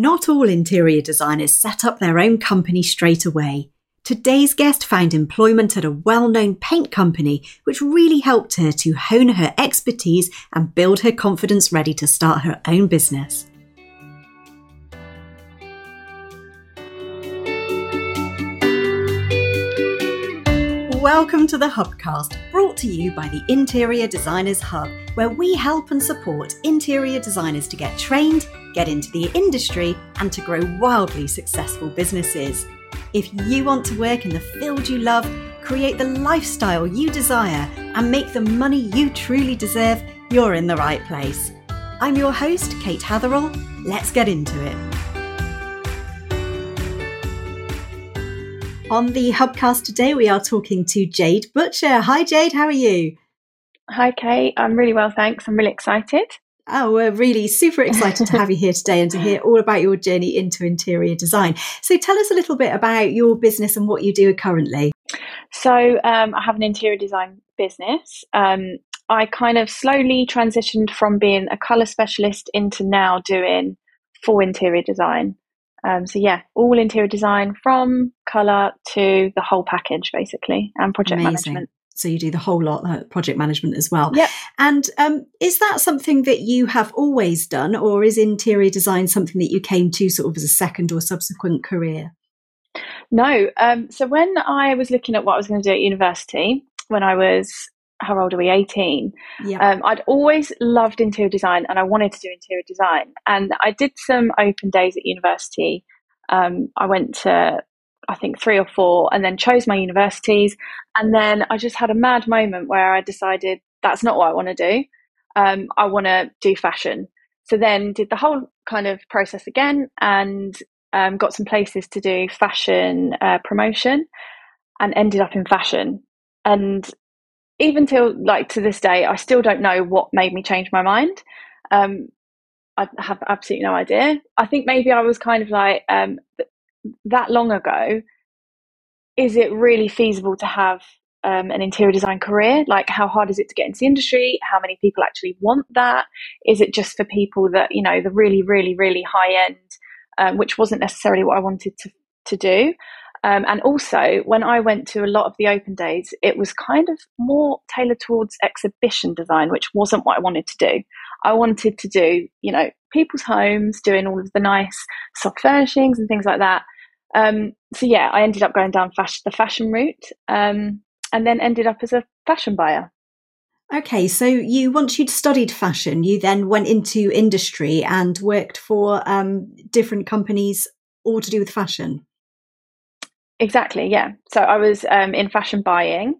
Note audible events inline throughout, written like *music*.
Not all interior designers set up their own company straight away. Today's guest found employment at a well known paint company, which really helped her to hone her expertise and build her confidence ready to start her own business. Welcome to the Hubcast, brought to you by the Interior Designers Hub, where we help and support interior designers to get trained, get into the industry, and to grow wildly successful businesses. If you want to work in the field you love, create the lifestyle you desire, and make the money you truly deserve, you're in the right place. I'm your host, Kate Hatherall. Let's get into it. On the Hubcast today, we are talking to Jade Butcher. Hi, Jade, how are you? Hi, Kate. I'm really well, thanks. I'm really excited. Oh, we're really super excited to have you here today and to hear all about your journey into interior design. So, tell us a little bit about your business and what you do currently. So, um, I have an interior design business. Um, I kind of slowly transitioned from being a colour specialist into now doing full interior design. Um, so yeah, all interior design from color to the whole package, basically, and project Amazing. management. So you do the whole lot, uh, project management as well. Yeah. And um, is that something that you have always done, or is interior design something that you came to sort of as a second or subsequent career? No. Um, so when I was looking at what I was going to do at university, when I was how old are we? 18 yeah. Um, i'd always loved interior design and i wanted to do interior design. And i did some open days at university. Um, i went to i think three or four and then chose my universities. And then i just had a mad moment where i decided that's not what i want to do. Um, i want to do fashion. So then did the whole kind of process again and um, got some places to do fashion uh, promotion and ended up in fashion. And even till like to this day, I still don't know what made me change my mind. Um, I have absolutely no idea. I think maybe I was kind of like um, that long ago. Is it really feasible to have um, an interior design career? Like, how hard is it to get into the industry? How many people actually want that? Is it just for people that you know the really, really, really high end, um, which wasn't necessarily what I wanted to to do. Um, and also, when I went to a lot of the open days, it was kind of more tailored towards exhibition design, which wasn't what I wanted to do. I wanted to do, you know, people's homes, doing all of the nice soft furnishings and things like that. Um, so yeah, I ended up going down the fashion route, um, and then ended up as a fashion buyer. Okay, so you once you'd studied fashion, you then went into industry and worked for um, different companies, all to do with fashion. Exactly, yeah. So I was um, in fashion buying.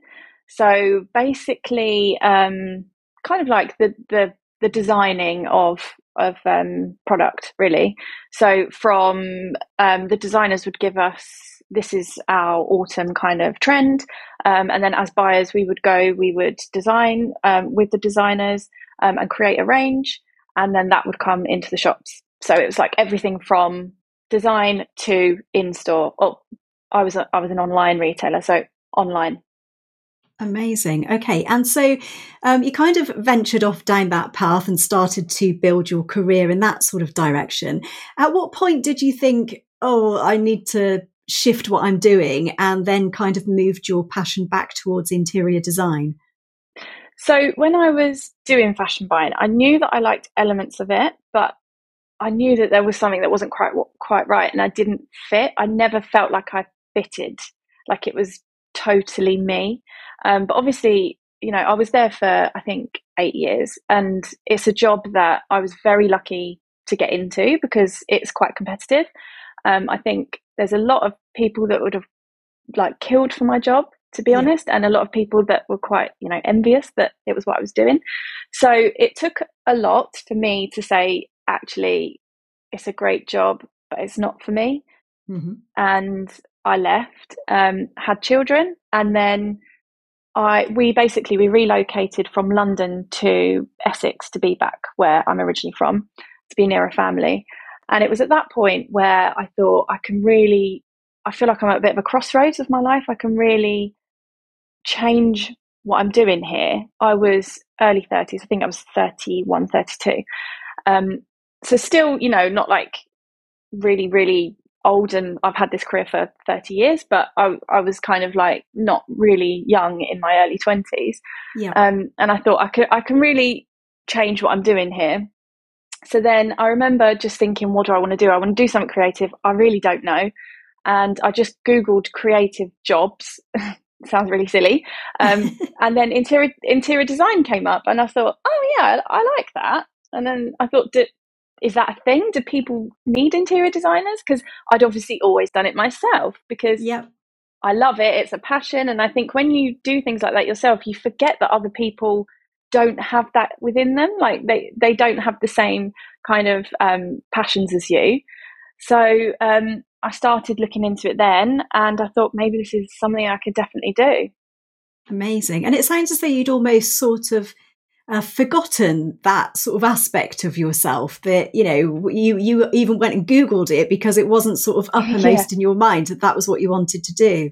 So basically, um, kind of like the the the designing of of um, product, really. So from um, the designers would give us this is our autumn kind of trend, um, and then as buyers we would go, we would design um, with the designers and create a range, and then that would come into the shops. So it was like everything from design to in store or I was a, I was an online retailer, so online. Amazing. Okay, and so um, you kind of ventured off down that path and started to build your career in that sort of direction. At what point did you think, "Oh, I need to shift what I'm doing," and then kind of moved your passion back towards interior design? So when I was doing fashion buying, I knew that I liked elements of it, but I knew that there was something that wasn't quite quite right, and I didn't fit. I never felt like I fitted, like it was totally me. Um, but obviously, you know, I was there for I think eight years, and it's a job that I was very lucky to get into because it's quite competitive. Um, I think there's a lot of people that would have like killed for my job, to be yeah. honest, and a lot of people that were quite, you know, envious that it was what I was doing. So it took a lot for me to say, actually, it's a great job, but it's not for me. Mm-hmm. And I left, um, had children, and then I we basically we relocated from London to Essex to be back where I'm originally from, to be near a family. And it was at that point where I thought I can really I feel like I'm at a bit of a crossroads of my life. I can really change what I'm doing here. I was early 30s, I think I was 31, 32. Um, so still, you know, not like really, really old and I've had this career for 30 years, but I, I was kind of like not really young in my early 20s. Yeah. Um, and I thought I could I can really change what I'm doing here. So then I remember just thinking, what do I want to do? I want to do something creative. I really don't know. And I just Googled creative jobs. *laughs* Sounds really silly. Um, *laughs* and then interior interior design came up, and I thought, oh yeah, I, I like that. And then I thought, is that a thing? Do people need interior designers? Because I'd obviously always done it myself because yep. I love it. It's a passion. And I think when you do things like that yourself, you forget that other people don't have that within them. Like they, they don't have the same kind of um, passions as you. So um, I started looking into it then and I thought maybe this is something I could definitely do. Amazing. And it sounds as though you'd almost sort of uh, forgotten that sort of aspect of yourself that you know you you even went and googled it because it wasn't sort of uppermost yeah. in your mind that that was what you wanted to do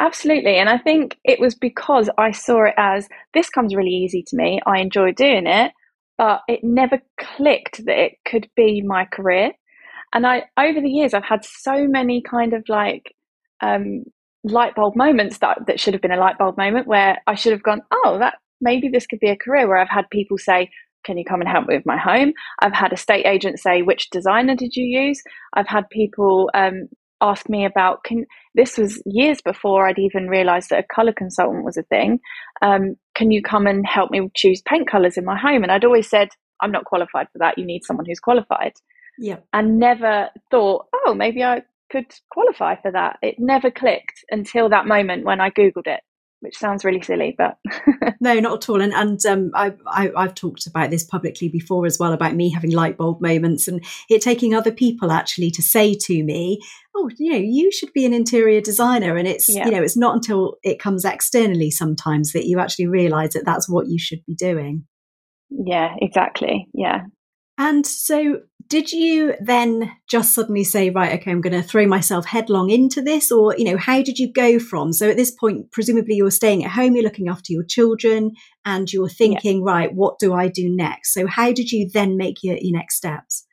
absolutely and i think it was because i saw it as this comes really easy to me i enjoy doing it but it never clicked that it could be my career and i over the years i've had so many kind of like um, light bulb moments that that should have been a light bulb moment where I should have gone, oh, that maybe this could be a career where I've had people say, can you come and help me with my home? I've had a state agent say, which designer did you use? I've had people um, ask me about, can, this was years before I'd even realized that a color consultant was a thing. Um, can you come and help me choose paint colors in my home? And I'd always said, I'm not qualified for that. You need someone who's qualified. Yeah. And never thought, oh, maybe I could qualify for that. It never clicked until that moment when I Googled it which sounds really silly, but *laughs* no, not at all. And and um, I, I have talked about this publicly before as well about me having light bulb moments and it taking other people actually to say to me, "Oh, you know, you should be an interior designer." And it's yeah. you know, it's not until it comes externally sometimes that you actually realise that that's what you should be doing. Yeah, exactly. Yeah, and so, did you then just suddenly say, right, okay, I'm going to throw myself headlong into this? Or, you know, how did you go from? So, at this point, presumably you're staying at home, you're looking after your children, and you're thinking, yeah. right, what do I do next? So, how did you then make your, your next steps?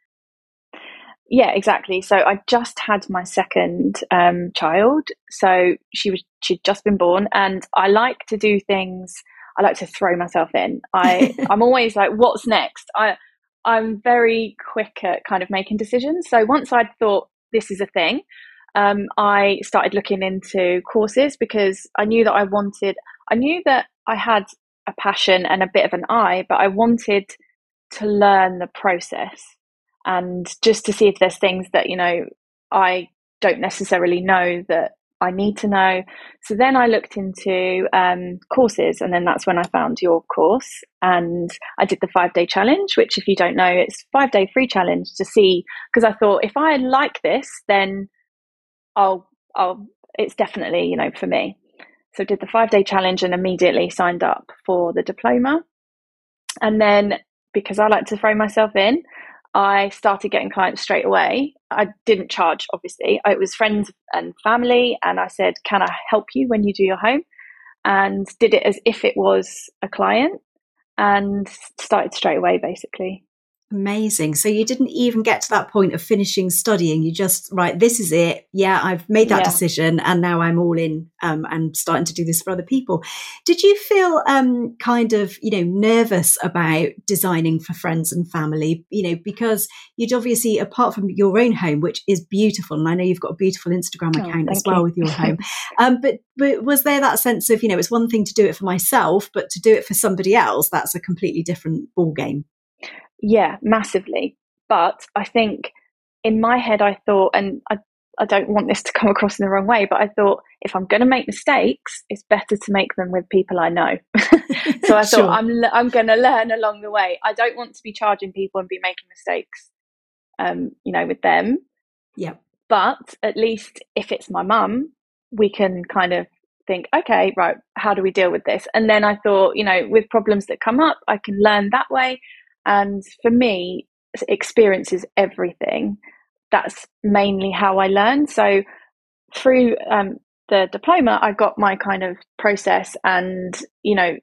Yeah, exactly. So I just had my second um, child. So she was she'd just been born, and I like to do things. I like to throw myself in. I *laughs* I'm always like, what's next? I I'm very quick at kind of making decisions. So once I'd thought this is a thing, um, I started looking into courses because I knew that I wanted, I knew that I had a passion and a bit of an eye, but I wanted to learn the process and just to see if there's things that, you know, I don't necessarily know that I need to know. So then I looked into um, courses, and then that's when I found your course. And I did the five day challenge, which, if you don't know, it's five day free challenge to see. Because I thought if I like this, then I'll, I'll, it's definitely, you know, for me. So did the five day challenge and immediately signed up for the diploma. And then because I like to throw myself in, I started getting clients straight away. I didn't charge, obviously. It was friends and family, and I said, Can I help you when you do your home? And did it as if it was a client and started straight away, basically. Amazing. So you didn't even get to that point of finishing studying. You just, right, this is it. Yeah, I've made that yeah. decision and now I'm all in um, and starting to do this for other people. Did you feel um, kind of, you know, nervous about designing for friends and family, you know, because you'd obviously, apart from your own home, which is beautiful, and I know you've got a beautiful Instagram oh, account oh, as well you. with your *laughs* home, um, but, but was there that sense of, you know, it's one thing to do it for myself, but to do it for somebody else, that's a completely different ball game? Yeah, massively. But I think in my head, I thought, and I, I don't want this to come across in the wrong way, but I thought if I'm going to make mistakes, it's better to make them with people I know. *laughs* so I *laughs* thought sure. I'm I'm going to learn along the way. I don't want to be charging people and be making mistakes, um, you know, with them. Yeah. But at least if it's my mum, we can kind of think, okay, right, how do we deal with this? And then I thought, you know, with problems that come up, I can learn that way. And for me, experience is everything. That's mainly how I learn. So through um, the diploma, I got my kind of process and, you know,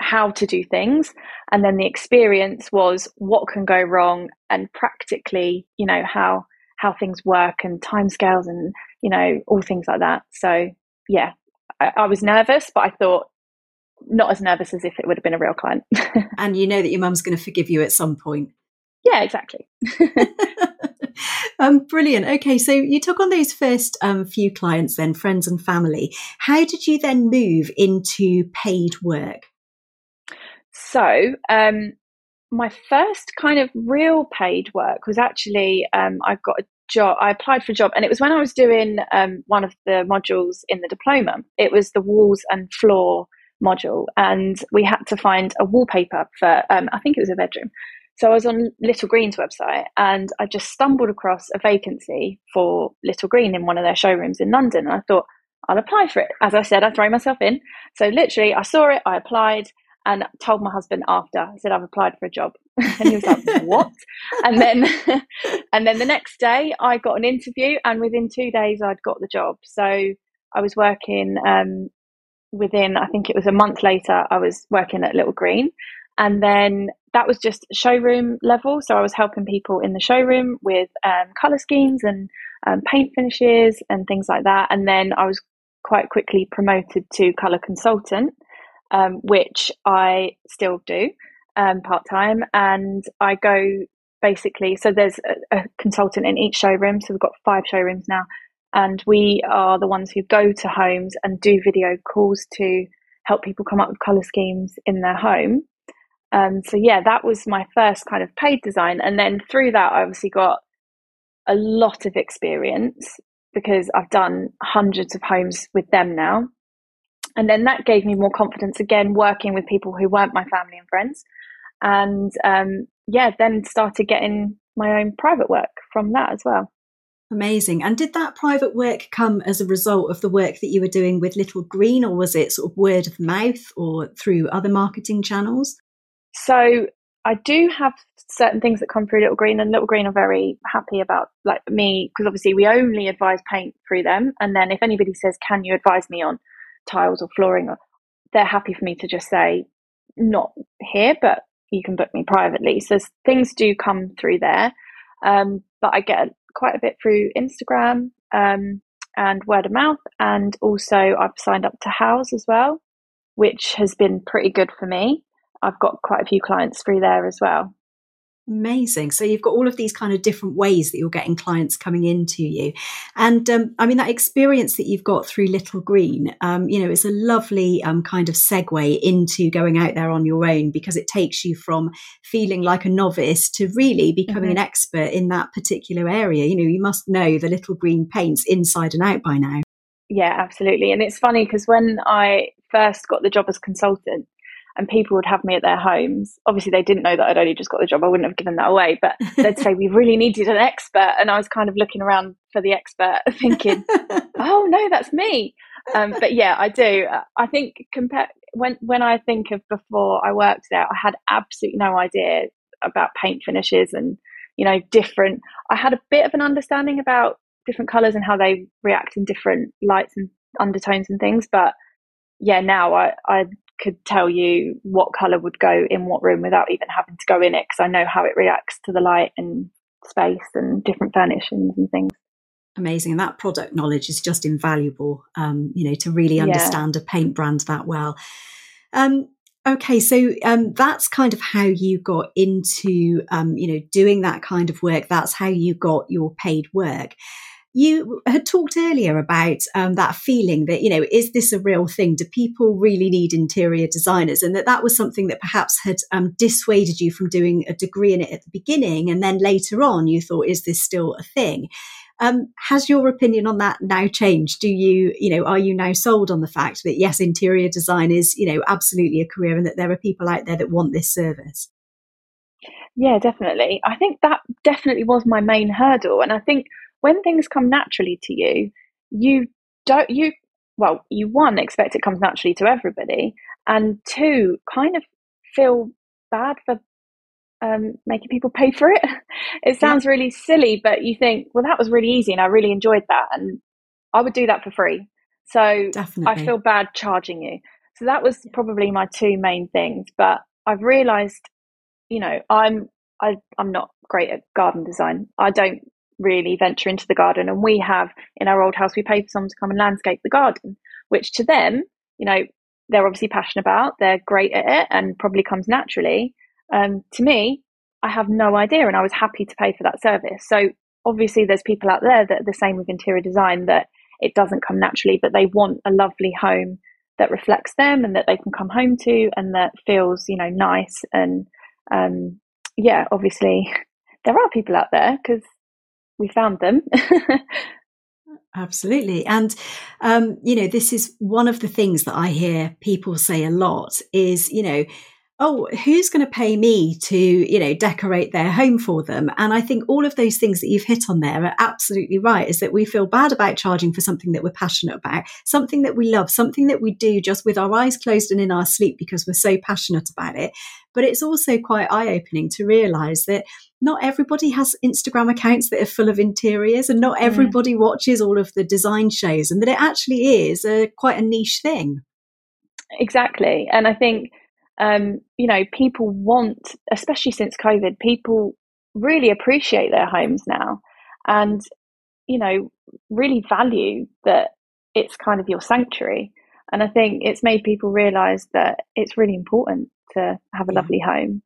how to do things and then the experience was what can go wrong and practically you know how how things work and timescales and you know all things like that so yeah I, I was nervous but i thought not as nervous as if it would have been a real client *laughs* and you know that your mum's going to forgive you at some point yeah exactly *laughs* um, brilliant. Okay, so you took on those first um, few clients, then friends and family. How did you then move into paid work? So, um, my first kind of real paid work was actually um, I got a job. I applied for a job, and it was when I was doing um, one of the modules in the diploma. It was the walls and floor module, and we had to find a wallpaper for. Um, I think it was a bedroom. So I was on Little Greene's website, and I just stumbled across a vacancy for Little Greene in one of their showrooms in London. And I thought I'll apply for it. As I said, I throw myself in. So literally, I saw it, I applied and told my husband after I said I've applied for a job *laughs* and he was like *laughs* what and then *laughs* and then the next day I got an interview and within 2 days I'd got the job so I was working um, within I think it was a month later I was working at Little Greene and then that was just showroom level so I was helping people in the showroom with um, color schemes and um, paint finishes and things like that and then I was quite quickly promoted to color consultant um, which I still do um, part time. And I go basically, so there's a, a, consultant in each showroom. So we've got five showrooms now. And we are the ones who go to homes and do video calls to help people come up with colour schemes in their home. Um, so, yeah, that was my first kind of paid design. And then through that, I obviously got a lot of experience because I've done hundreds of homes with them now. And then that gave me more confidence again, working with people who weren't my family and friends. And um, yeah, then started getting my own private work from that as well. Amazing. And did that private work come as a result of the work that you were doing with Little Greene, or was it sort of word of mouth or through other marketing channels? So I do have certain things that come through Little Greene, and Little Greene are very happy about like me because obviously we only advise paint through them. And then if anybody says, "Can you advise me on tiles or flooring, they're happy for me to just say, not here, but you can book me privately. So things do come through there. Um, but I get quite a bit through Instagram um, and word of mouth. And also, I've signed up to Houzz as well, which has been pretty good for me. I've got quite a few clients through there as well. Amazing. So you've got all of these kind of different ways that you're getting clients coming into you. And um, I mean, that experience that you've got through Little Greene, um, you know, it's a lovely um, kind of segue into going out there on your own because it takes you from feeling like a novice to really becoming mm-hmm. an expert in that particular area. You know, you must know the Little Greene paints inside and out by now. Yeah, absolutely. And it's funny because when I first got the job as consultant, and people would have me at their homes. Obviously, they didn't know that I'd only just got the job. I wouldn't have given that away, but *laughs* they'd say, We really needed an expert. And I was kind of looking around for the expert, *laughs* thinking, *laughs* Oh, no, that's me. Um, but yeah, I do. I think compare when when I think of before I worked there, I had absolutely no idea about paint finishes and you know different. I had a bit of an understanding about different colors and how they react in different lights and undertones and things, but yeah, now I I could tell you what color would go in what room without even having to go in it because I know how it reacts to the light and space and different furnishings and things. Amazing. And that product knowledge is just invaluable, um, you know, to really understand yeah. a paint brand that well. Um, okay, so um, that's kind of how you got into, um, you know, doing that kind of work. That's how you got your paid work. You had talked earlier about um, that feeling that, you know, is this a real thing? Do people really need interior designers? And that that was something that perhaps had um, dissuaded you from doing a degree in it at the beginning. And then later on, you thought, is this still a thing? Um, has your opinion on that now changed? Do you, you know, are you now sold on the fact that yes, interior design is, you know, absolutely a career and that there are people out there that want this service? Yeah, definitely. I think that definitely was my main hurdle. And I think when things come naturally to you, you don't, you, well, you one, expect it comes naturally to everybody, and two, kind of feel bad for um, making people pay for it. *laughs* it sounds yeah. really silly, but you think, well, that was really easy and I really enjoyed that. And I would do that for free. So Definitely. I feel bad charging you. So that was probably my two main things. But I've realised, you know, I'm I, I'm not great at garden design. I don't really venture into the garden. And we have in our old house, we pay for someone to come and landscape the garden, which to them, you know, they're obviously passionate about. They're great at it and probably comes naturally. Um, to me, I have no idea, and I was happy to pay for that service. So obviously, there's people out there that are the same with interior design that it doesn't come naturally, but they want a lovely home that reflects them and that they can come home to and that feels, you know, nice. And um, yeah, obviously, *laughs* there are people out there because we found them. *laughs* Absolutely. And, um, you know, this is one of the things that I hear people say a lot is, you know, oh, who's going to pay me to, you know, decorate their home for them? And I think all of those things that you've hit on there are absolutely right is that we feel bad about charging for something that we're passionate about, something that we love, something that we do just with our eyes closed and in our sleep because we're so passionate about it. But it's also quite eye opening to realize that not everybody has Instagram accounts that are full of interiors and not everybody mm. watches all of the design shows and that it actually is a, quite a niche thing. Exactly. And I think um, you know, people want, especially since COVID, people really appreciate their homes now and, you know, really value that it's kind of your sanctuary. And I think it's made people realize that it's really important to have a yeah. lovely home.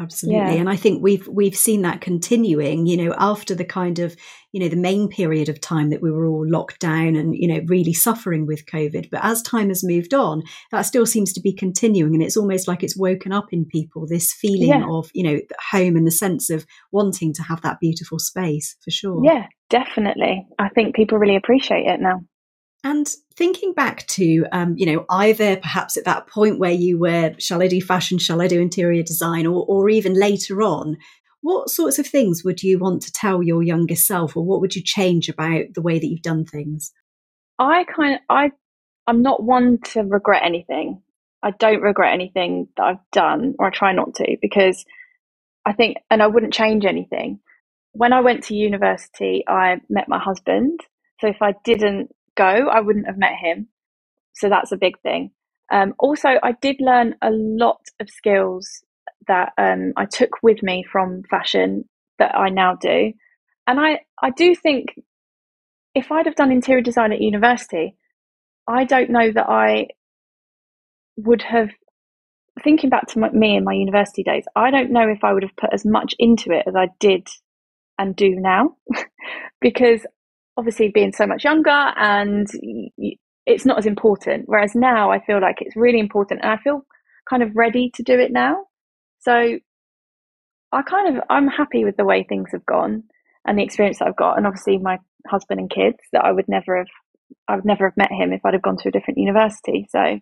Absolutely. Yeah. And I think we've we've seen that continuing, you know, after the kind of, you know, the main period of time that we were all locked down and, you know, really suffering with COVID. But as time has moved on, that still seems to be continuing. And it's almost like it's woken up in people this feeling yeah. of, you know, home and the sense of wanting to have that beautiful space for sure. Yeah, definitely. I think people really appreciate it now. And thinking back to, um, you know, either perhaps at that point where you were, shall I do fashion, shall I do interior design, or, or even later on, what sorts of things would you want to tell your younger self, or what would you change about the way that you've done things? I kind of, I, I'm not one to regret anything. I don't regret anything that I've done, or I try not to, because I think, and I wouldn't change anything. When I went to university, I met my husband. So if I didn't go, I wouldn't have met him. So that's a big thing. Um, also, I did learn a lot of skills that um, I took with me from fashion that I now do. And I, I do think if I'd have done interior design at university, I don't know that I would have, thinking back to my, me in my university days, I don't know if I would have put as much into it as I did and do now *laughs* because obviously being so much younger and it's not as important. Whereas now I feel like it's really important and I feel kind of ready to do it now. So I kind of, I'm happy with the way things have gone and the experience that I've got. And obviously my husband and kids that I would never have, I would never have met him if I'd have gone to a different university. So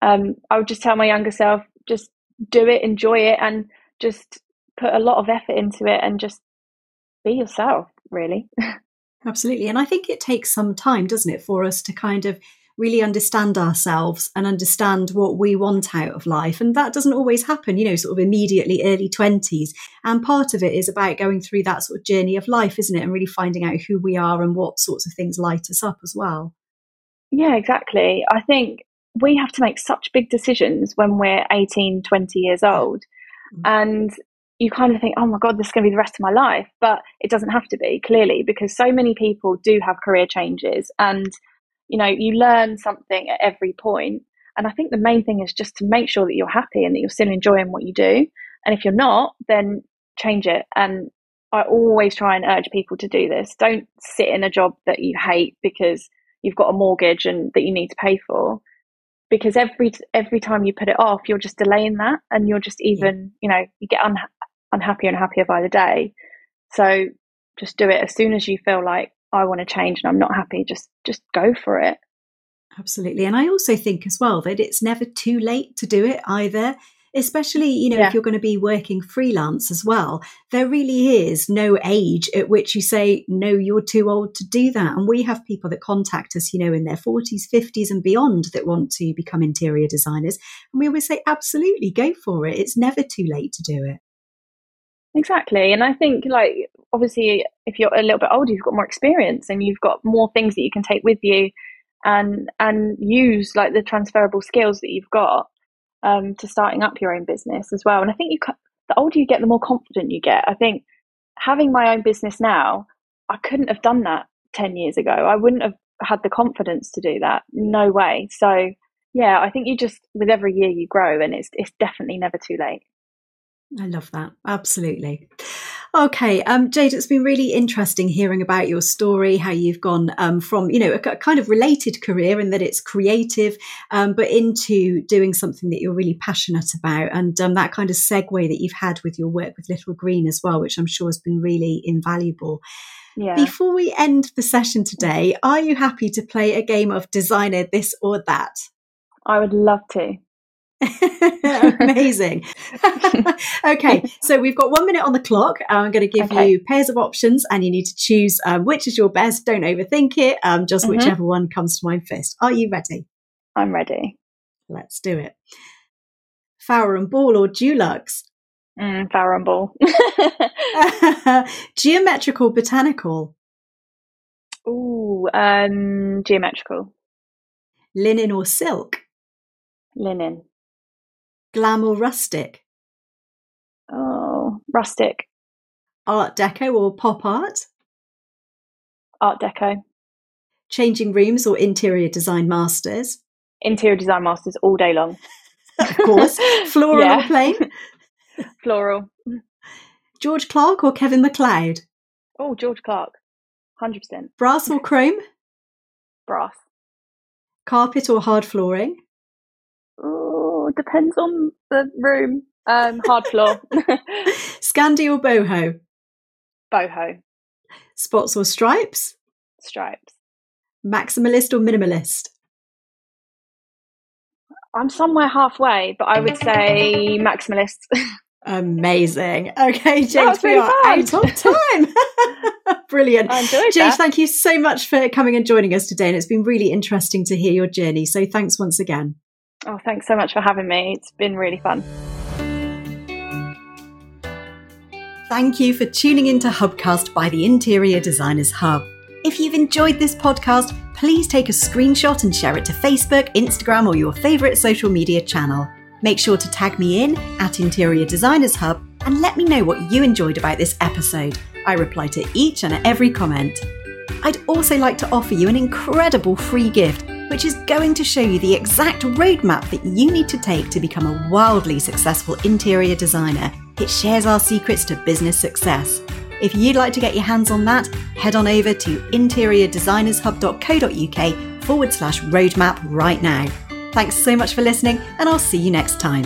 um, I would just tell my younger self, just do it, enjoy it, and just put a lot of effort into it and just be yourself, really. *laughs* Absolutely. And I think it takes some time, doesn't it, for us to kind of really understand ourselves and understand what we want out of life. And that doesn't always happen, you know, sort of immediately early 20s. And part of it is about going through that sort of journey of life, isn't it? And really finding out who we are and what sorts of things light us up as well. Yeah, exactly. I think we have to make such big decisions when we're 18, 20 years old. Mm-hmm. And you kind of think, oh my God, this is going to be the rest of my life. But it doesn't have to be, clearly, because so many people do have career changes and, you know, you learn something at every point. And I think the main thing is just to make sure that you're happy and that you're still enjoying what you do. And if you're not, then change it. And I always try and urge people to do this. Don't sit in a job that you hate because you've got a mortgage and that you need to pay for because every every time you put it off you're just delaying that and you're just even yeah. you know you get un- unhappier and happier by the day. So just do it as soon as you feel like I want to change and I'm not happy, just just go for it. Absolutely. And I also think as well that it's never too late to do it either. Especially, you know, yeah. if you're going to be working freelance as well, there really is no age at which you say, no, you're too old to do that. And we have people that contact us, you know, in their 40s, 50s, and beyond that want to become interior designers. And we always say, absolutely, go for it. It's never too late to do it. Exactly. And I think, like, obviously, if you're a little bit older, you've got more experience and you've got more things that you can take with you and and use like the transferable skills that you've got um, to starting up your own business as well. And I think you the older you get, the more confident you get. I think having my own business now, I couldn't have done that ten years ago. I wouldn't have had the confidence to do that. No way. So yeah, I think you just with every year you grow, and it's it's definitely never too late. I love that. Absolutely. Okay, um, Jade, it's been really interesting hearing about your story, how you've gone um, from, you know, a, a, kind of related career in that it's creative, um, but into doing something that you're really passionate about. And um, that kind of segue that you've had with your work with Little Greene as well, which I'm sure has been really invaluable. Yeah. Before we end the session today, are you happy to play a game of designer this or that? I would love to. *laughs* Amazing. *laughs* okay, so we've got one minute on the clock. I'm going to give okay. you pairs of options, and you need to choose um, which is your best. Don't overthink it. Um, just mm-hmm. whichever one comes to mind first. Are you ready? I'm ready. Let's do it. Farrow and Ball or Dulux? Mm, and Ball. *laughs* geometrical, botanical. Ooh, um, geometrical. Linen or silk? Linen. Glam or rustic? Oh, rustic. Art Deco or pop art? Art Deco. Changing rooms or interior design masters? Interior design masters all day long. of course. *laughs* Floral yeah. or plain? Floral. George Clarke or Kevin McCloud? Oh, George Clarke. 100%. Brass or chrome? Brass. Carpet or hard flooring? Depends on the room. Um, hard floor. *laughs* Scandi or boho? Boho. Spots or stripes? Stripes. Maximalist or minimalist? I'm somewhere halfway, but I would say maximalist. *laughs* Amazing. Okay, Jade, we are fun. out of time. *laughs* Brilliant. I enjoyed Jade, that. thank you so much for coming and joining us today. And it's been really interesting to hear your journey. So thanks once again. Oh, thanks so much for having me. It's been really fun. Thank you for tuning into Hubcast by the Interior Designers Hub. If you've enjoyed this podcast, please take a screenshot and share it to Facebook, Instagram, or your favourite social media channel. Make sure to tag me in at Interior Designers Hub and let me know what you enjoyed about this episode. I reply to each and every comment. I'd also like to offer you an incredible free gift which is going to show you the exact roadmap that you need to take to become a wildly successful interior designer. It shares our secrets to business success. If you'd like to get your hands on that, head on over to interiordesignershub.co.uk forward slash roadmap right now. Thanks so much for listening, and I'll see you next time.